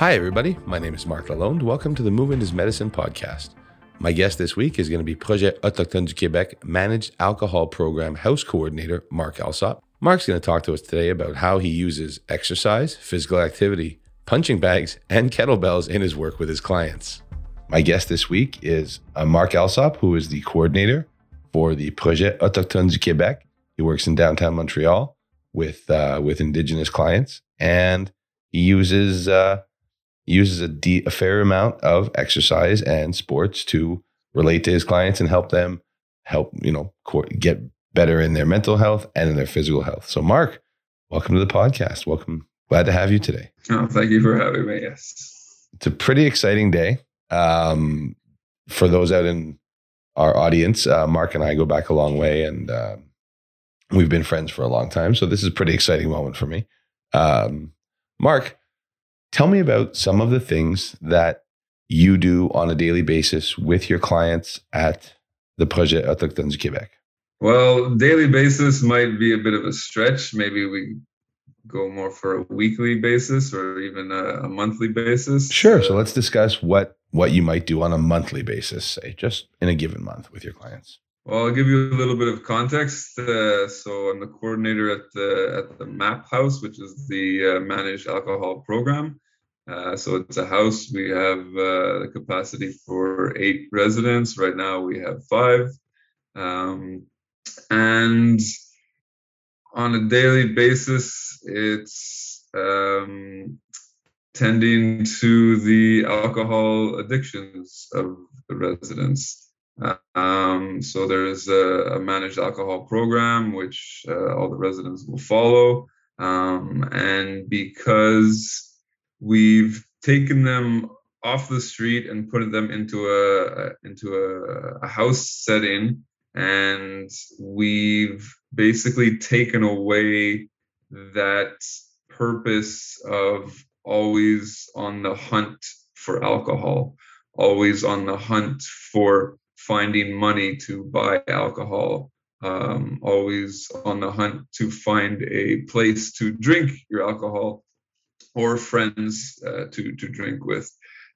Hi, everybody. My name is Marc Lalonde. Welcome to the Movement is Medicine podcast. My guest this week is going to be Projet Autochtone du Québec Managed Alcohol Program House Coordinator Marc Alsop. Marc's going to talk to us today about how he uses exercise, physical activity, punching bags, and kettlebells in his work with his clients. My guest this week is uh, Marc Alsop, who is the coordinator for the Projet Autochtone du Québec. He works in downtown Montreal with uh, with Indigenous clients, and he uses uh, uses a, de- a fair amount of exercise and sports to relate to his clients and help them help you know get better in their mental health and in their physical health. So, Mark, welcome to the podcast. Welcome. Glad to have you today. Oh, thank you for having me. Yes. It's a pretty exciting day. Um, for those out in our audience, uh, Marc and I go back a long way and uh, we've been friends for a long time. So, this is a pretty exciting moment for me. Um, Marc, tell me about some of the things that you do on a daily basis with your clients at the Projet Autochtone du Québec. Well, daily basis might be a bit of a stretch. Maybe we go more for a weekly basis or even a, a monthly basis. Sure. Uh, so let's discuss what what you might do on a monthly basis, say, just in a given month with your clients. Well, I'll give you a little bit of context. Uh, so I'm the coordinator at the at the MAP House, which is the uh, Managed Alcohol Program. Uh, so it's a house. We have uh, the capacity for eight residents. Right now we have five. Um, and on a daily basis, it's um, tending to the alcohol addictions of the residents. Um, so there's a, a, managed alcohol program which uh, all the residents will follow. Um, and because we've taken them off the street and put them into a into a, a house setting and we've basically taken away that purpose of always on the hunt for alcohol, always on the hunt for finding money to buy alcohol, um, always on the hunt to find a place to drink your alcohol or friends uh, to to drink with.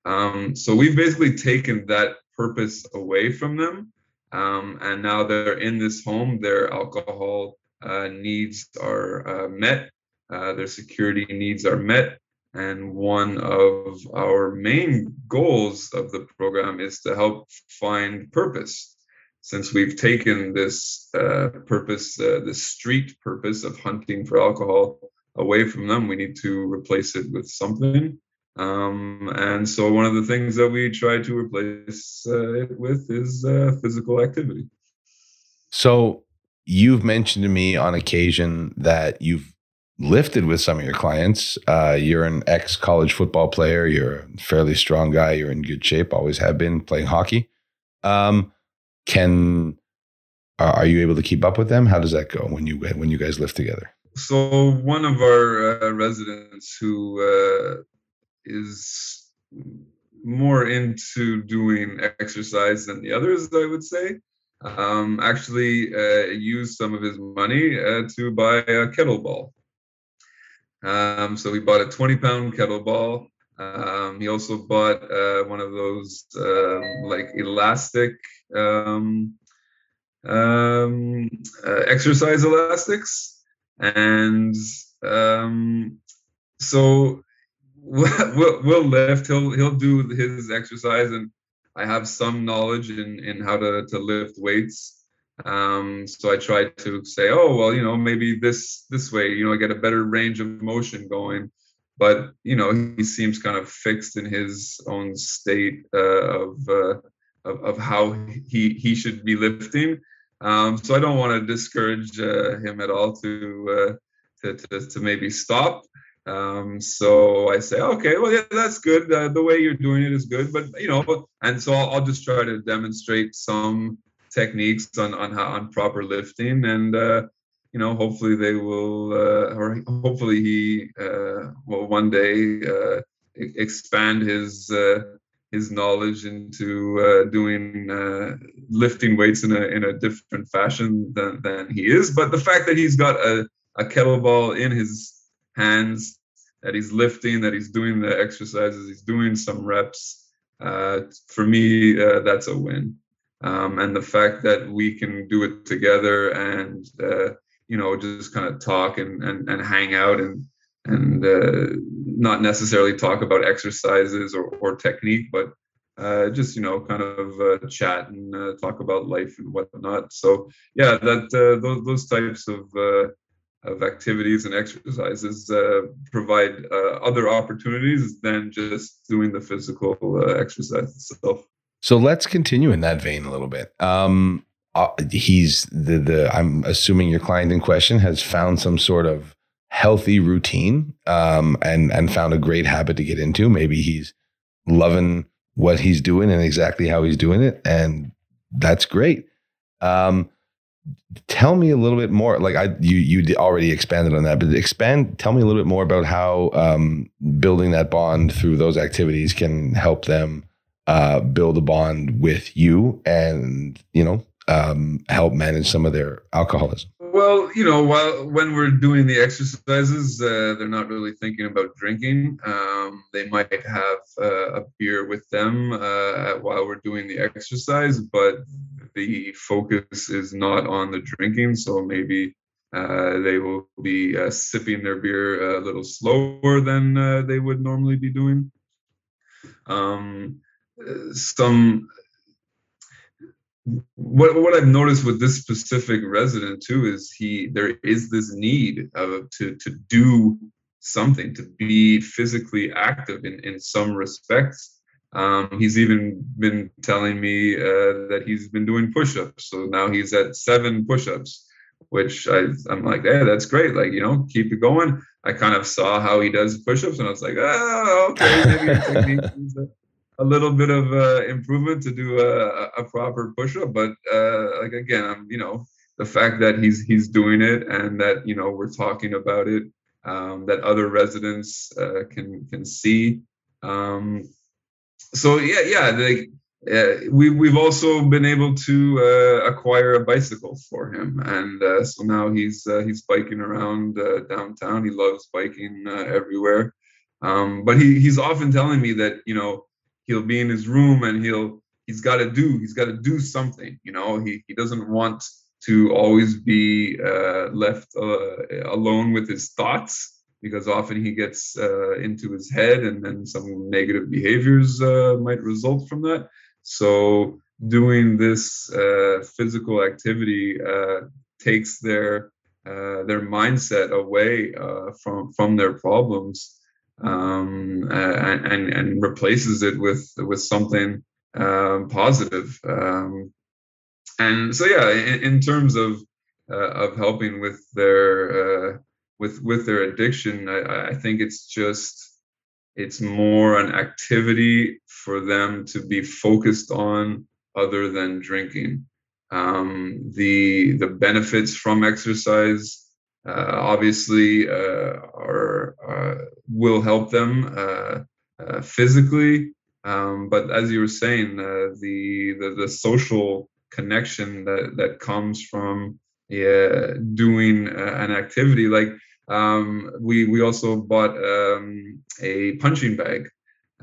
Um, so we've basically taken that purpose away from them um, and now they're in this home. Their alcohol uh, needs are uh, met, uh, their security needs are met. And one of our main goals of the program is to help find purpose. Since we've taken this uh, purpose, uh, the street purpose of hunting for alcohol away from them, we need to replace it with something. Um, and so one of the things that we try to replace uh, it with is uh, physical activity. So you've mentioned to me on occasion that you've lifted with some of your clients. Uh, you're an ex college football player. You're a fairly strong guy. You're in good shape. Always have been playing hockey. Um, can are you able to keep up with them? How does that go when you when you guys live together? So one of our uh, residents who uh, is more into doing exercise than the others, I would say. Um, actually, uh, used some of his money uh, to buy a kettlebell. Um, so he bought a 20 pound kettlebell. Um, he also bought uh, one of those um, like elastic um, um, uh, exercise elastics. And so we'll, we'll lift. He'll he'll do his exercise, and I have some knowledge in in how to to lift weights. Um, so I try to say, oh well, you know, maybe this this way, you know, I get a better range of motion going. But you know, he seems kind of fixed in his own state uh, of, uh, of of how he he should be lifting. Um, so I don't want to discourage uh, him at all to, uh, to, to to maybe stop. Um, so I say, okay, well, yeah, that's good. Uh, the way you're doing it is good, but you know, and so I'll, I'll just try to demonstrate some techniques on on how on proper lifting, and uh, you know, hopefully they will, uh, or hopefully he uh, will one day uh, expand his uh, his knowledge into uh, doing uh, lifting weights in a in a different fashion than than he is. But the fact that he's got a a kettlebell in his hands that he's lifting, that he's doing the exercises, he's doing some reps. Uh, for me, uh, that's a win. Um, and the fact that we can do it together and uh, you know just kind of talk and, and, and hang out and and uh, not necessarily talk about exercises or, or technique, but uh, just you know kind of uh, chat and uh, talk about life and whatnot. So yeah, that uh, those those types of of activities and exercises provide other opportunities than just doing the physical exercise itself. So let's continue in that vein a little bit. Um, he's the the. I'm assuming your client in question has found some sort of healthy routine um, and and found a great habit to get into. Maybe he's loving what he's doing and exactly how he's doing it, and that's great. Um, tell me a little bit more. Like I, you you already expanded on that, but expand. Tell me a little bit more about how um, building that bond through those activities can help them uh, build a bond with you, and you know um, help manage some of their alcoholism. Well, you know, while when we're doing the exercises, uh, they're not really thinking about drinking. Um, they might have uh, a beer with them uh, while we're doing the exercise, but the focus is not on the drinking. So maybe uh, they will be uh, sipping their beer a little slower than they would normally be doing. Um, some what what I've noticed with this specific resident too is he there is this need of to to do something to be physically active in in some respects. Um, he's even been telling me uh, that he's been doing push-ups, so now he's at seven push-ups, which I I'm like, hey, that's great. Like you know, keep it going. I kind of saw how he does push-ups, and I was like, oh, okay, maybe a little bit of uh, improvement to do a, a proper push-up but uh, like again i'm you know the fact that he's he's doing it and that you know we're talking about it um, that other residents uh, can can see um, so yeah yeah like uh, we we've also been able to uh, acquire a bicycle for him, and uh, so now he's he's biking around downtown. He loves biking everywhere, um, but he he's often telling me that you know he'll be in his room and he'll he's got to do he's got to do something you know? He, he doesn't want to always be uh, left uh, alone with his thoughts because often he gets uh, into his head and then some negative behaviors uh, might result from that. So doing this uh, physical activity uh, takes their their mindset away from from their problems um, and, and, replaces it with with something um, positive. Um, and so yeah, in, in terms of uh, of helping with their uh, with with their addiction, I, I think it's just it's more an activity for them to be focused on other than drinking. Um, the the benefits from exercise obviously uh, are, uh, will help them physically. Um, but as you were saying, the, the, the social connection that that comes from yeah, doing an activity like um, we we also bought um, a punching bag.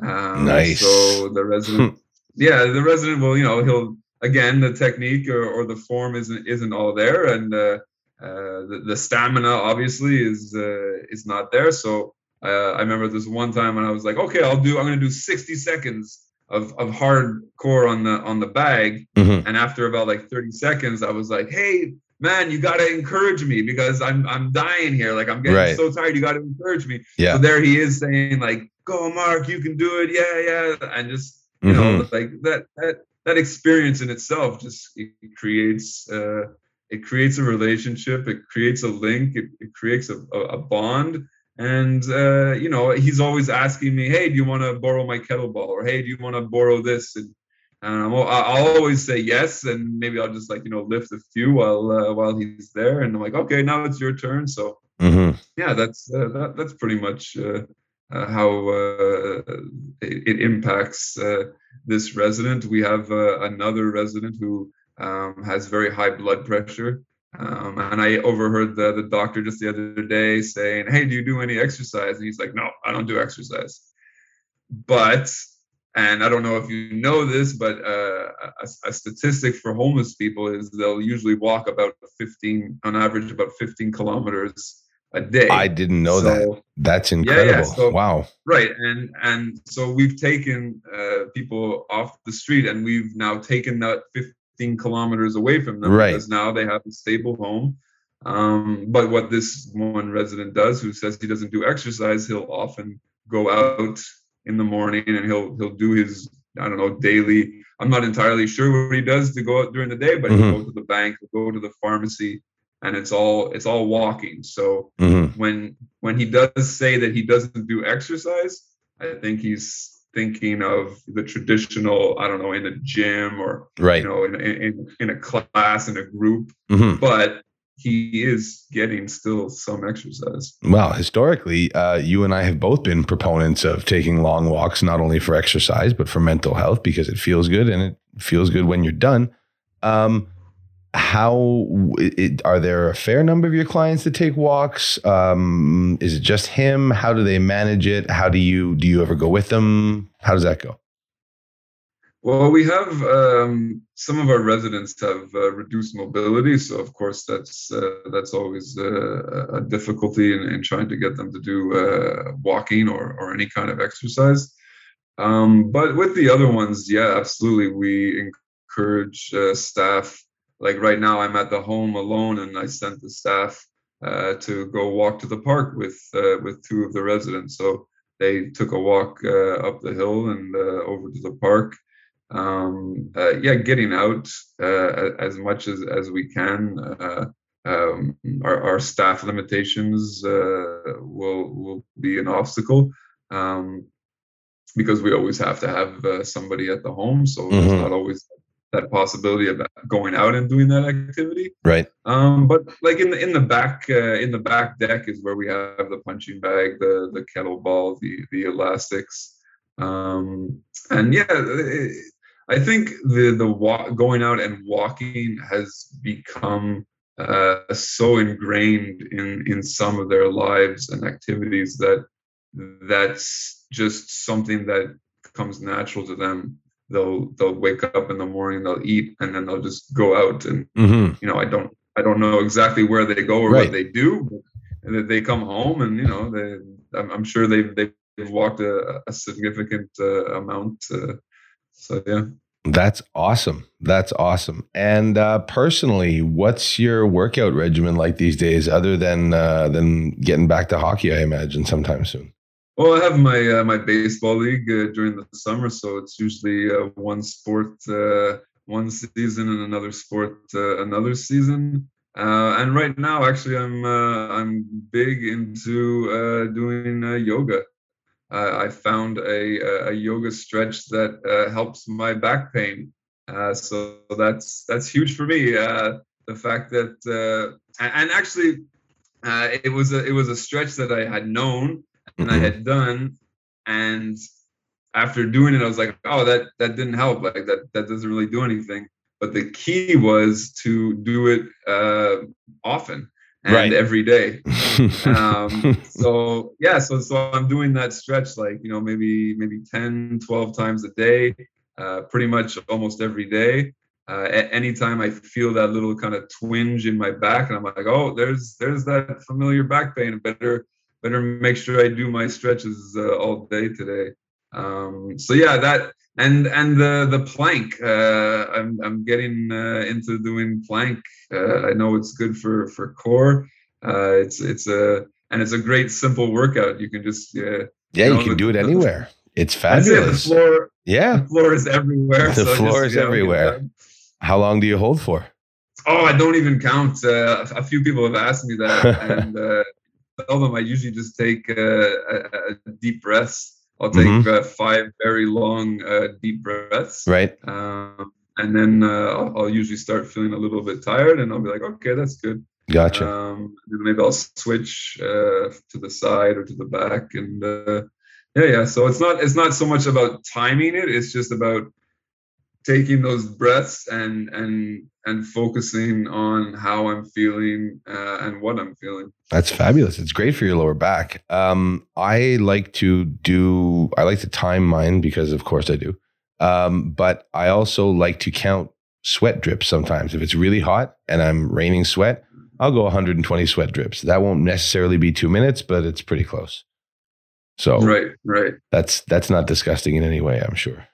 Um, nice. So the resident, yeah, the resident will, you know, he'll again the technique or, or the form isn't isn't all there, and uh, uh, the, the, stamina obviously is uh, is not there. So uh, I remember this one time when I was like, okay, I'll do. I'm gonna do 60 seconds of of hardcore on the on the bag, mm-hmm. and after about like 30 seconds, I was like, hey, man, you gotta encourage me because I'm I'm dying here. Like I'm getting right. so tired. You gotta encourage me. Yeah. So there he is saying like, go, Mark, you can do it. Yeah, yeah, and just you mm-hmm. know like that that that experience in itself just it creates uh, it creates a relationship it creates a link it, it creates a, a, bond. And uh, you know he's always asking me hey do you want to borrow my kettlebell or hey do you want to borrow this? And, and i will always say yes and maybe i'll just like you know lift a few while uh, while he's there. And i'm like okay now it's your turn. So mm-hmm. yeah that's uh, that, that's pretty much uh, uh, how uh, it, it, impacts this resident. We have another resident who um, has very high blood pressure. Um, and I overheard the, the doctor just the other day saying, Hey, do you do any exercise? And he's like, No, I don't do exercise. But, and I don't know if you know this, but uh, a, a, statistic for homeless people is they'll usually walk about 15, on average, about 15 kilometers a day. I didn't know so, that. That's incredible. Yeah, yeah. So, wow. Right. And, and so we've taken uh, people off the street and we've now taken that 15 15 kilometers away from them right. because now they have a stable home. Um, but what this one resident does, who says he doesn't do exercise, he'll often go out in the morning and he'll he'll do his I don't know daily. I'm not entirely sure what he does to go out during the day, but mm-hmm. he'll go to the bank, he'll go to the pharmacy, and it's all it's all walking. So mm-hmm. when when he does say that he doesn't do exercise, I think he's thinking of the traditional, I don't know, in a gym or right. you know, in, in, in a class in a group. Mm-hmm. But he is getting still some exercise. Well, historically, uh, you and I have both been proponents of taking long walks, not only for exercise but for mental health because it feels good and it feels good when you're done. Um, how it, are there a fair number of your clients that take walks? Um, is it just him? How do they manage it? How do you do you ever go with them? How does that go? Well we have um, some of our residents have uh, reduced mobility so of course that's uh, that's always uh, a difficulty in, in, trying to get them to do uh, walking or, or any kind of exercise. Um, but with the other ones yeah absolutely we encourage uh, staff like right now i'm at the home alone and i sent the staff uh, to go walk to the park with uh, with two of the residents so they took a walk uh, up the hill and uh, over to the park um, uh, yeah getting out uh, as much as as we can um, our, our, staff limitations will will be an obstacle um, because we always have to have somebody at the home so mm-hmm. it's not always that possibility of going out and doing that activity. Right. Um, but like in the in the back uh, in the back deck is where we have the punching bag, the the kettlebell, the the elastics, um, and yeah, it, I think the the walk, going out and walking has become uh, so ingrained in in some of their lives and activities that that's just something that comes natural to them they'll they'll wake up in the morning they'll eat and then they'll just go out and mm-hmm. you know i don't i don't know exactly where they go or right. what they do and they come home and you know they i'm, I'm sure they've they've walked a, a significant uh, amount uh, so yeah that's awesome that's awesome and uh, personally what's your workout regimen like these days other than uh, than getting back to hockey i imagine sometime soon well, I have my uh, my baseball league uh, during the summer, so it's usually uh, one sport uh, one season and another sport uh, another season. Uh, and right now, actually, I'm I'm big into doing yoga. I found a, a yoga stretch that helps my back pain, so that's that's huge for me. the fact that and actually, it was a it was a stretch that I had known and mm-hmm. I had done. And after doing it, I was like, oh, that that didn't help. Like that that doesn't really do anything. But the key was to do it uh, often and right. every day. um, so yeah, so so I'm doing that stretch like you know maybe maybe 10, 12 times a day, uh, pretty much almost every day. Uh, anytime I feel that little kind of twinge in my back, and I'm like, oh, there's there's that familiar back pain. Better better make sure I do my stretches uh, all day today. Um, so yeah, that and and the the plank. Uh, I'm I'm getting uh, into doing plank. Uh, I know it's good for for core. Uh, it's it's a and it's a great simple workout. You can just yeah. Yeah, you, know, can do it anywhere. It's fabulous. It, the floor, yeah, the floor is everywhere. The so floor just, is everywhere. How long do you hold for? Oh, I don't even count. Uh, a few people have asked me that, and tell them I usually just take uh, a, a, deep breaths. I'll take mm-hmm. uh, five very long uh, deep breaths. Right. Um, and then uh, I'll, I'll, usually start feeling a little bit tired, and I'll be like, okay, that's good. Gotcha. Um, maybe I'll switch uh, to the side or to the back, and uh, yeah, yeah. So it's not it's not so much about timing it; it's just about taking those breaths and and and focusing on how I'm feeling uh, and what I'm feeling. That's fabulous. It's great for your lower back. Um, I like to do. I like to time mine because, of course, I do. Um, but I also like to count sweat drips sometimes. If it's really hot and I'm raining sweat, I'll go 120 sweat drips. That won't necessarily be two minutes, but it's pretty close. So right, right. That's that's not disgusting in any way. I'm sure.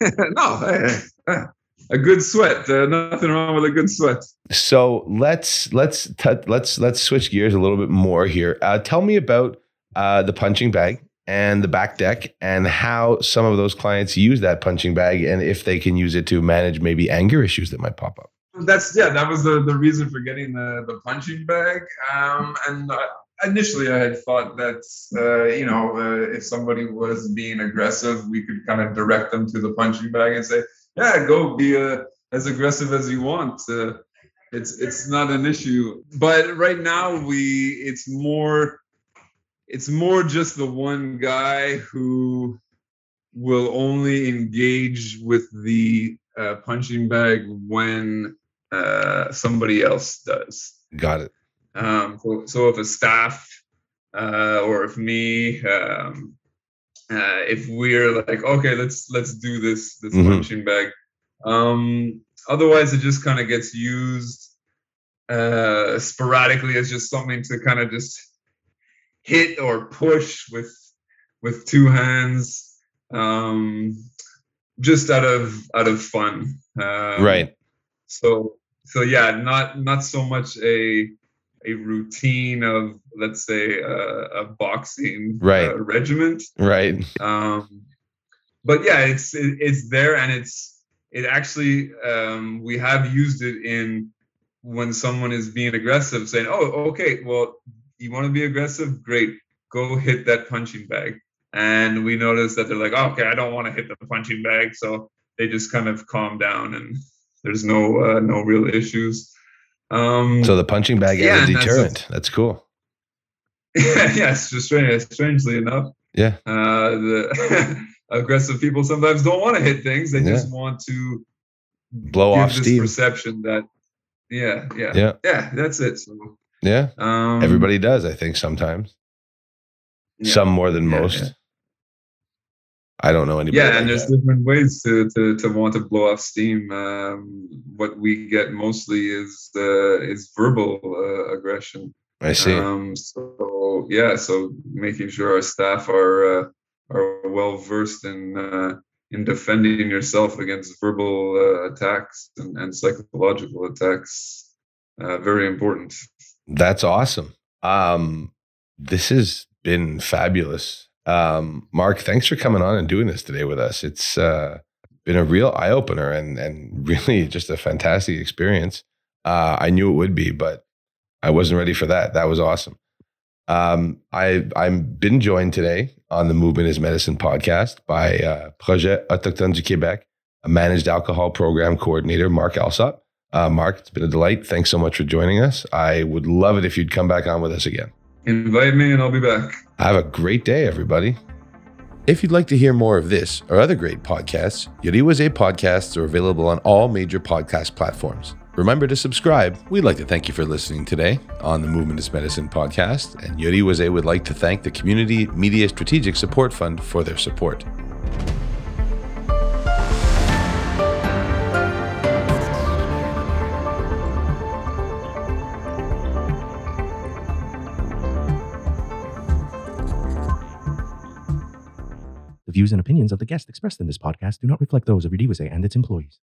no, a good sweat. Uh, nothing wrong with a good sweat. So let's let's t- let's let's switch gears a little bit more here. Uh, tell me about uh, the punching bag and the back deck, and how some of those clients use that punching bag, and if they can use it to manage maybe anger issues that might pop up. That's yeah. That was the the reason for getting the the punching bag. Um, and initially I had thought that uh, you know uh, if somebody was being aggressive, we could kind of direct them to the punching bag and say, "Yeah, go be uh, as aggressive as you want." Uh, it's it's not an issue. But right now we it's more it's more just the one guy who will only engage with the uh, punching bag when uh, somebody else does. Got it. Um, so, so if a staff uh, or if me, um, uh, if we're like, okay, let's let's do this this mm-hmm. punching bag. Um, otherwise, it just kind of gets used uh, sporadically as just something to kind of just hit or push with with two hands, um, just out of out of fun. Um, right. So so yeah, not not so much a a routine of let's say a boxing right. uh, regiment. Right. Um, but yeah it's it, it's there and it's it actually um, we have used it in when someone is being aggressive saying oh okay well you want to be aggressive? Great. Go hit that punching bag. And we notice that they're like oh, okay i don't want to hit the punching bag. So they just kind of calm down and there's no uh, no real issues um, so the punching bag yeah, as a deterrent. That's, that's cool. Yeah, yes, strange, strangely enough. Yeah. Uh, the aggressive people sometimes don't want to hit things; they yeah. just want to blow off this steam. perception that, yeah, yeah, yeah, yeah. That's it. So, yeah. Um, Everybody does, I think, sometimes. Yeah. Some more than most. I don't know anybody. Yeah, like and there's that. different ways to, to to want to blow off steam. Um, what we get mostly is uh, is verbal uh, aggression. I see. Um, so yeah, so making sure our staff are uh, are well versed in uh, in defending yourself against verbal uh, attacks and, and psychological attacks. Uh, very important. That's awesome. Um, this has been fabulous. Um, Mark, thanks for coming on and doing this today with us. It's uh, been a real eye opener and and really just a fantastic experience. Uh, I knew it would be, but I wasn't ready for that. That was awesome. Um, I I've been joined today on the Movement is Medicine podcast by uh, Projet Autochtone du Québec, a managed alcohol program coordinator, Mark Alsop. Uh, Mark, it's been a delight. Thanks so much for joining us. I would love it if you'd come back on with us again. Invite me and I'll be back. Have a great day, everybody. If you'd like to hear more of this or other great podcasts, Yoriwaze podcasts are available on all major podcast platforms. Remember to subscribe. We'd like to thank you for listening today on the Movement is Medicine podcast, and Yoriwaze would like to thank the Community Media Strategic Support Fund for their support. The views and opinions of the guests expressed in this podcast do not reflect those of Yoriwaze and its employees.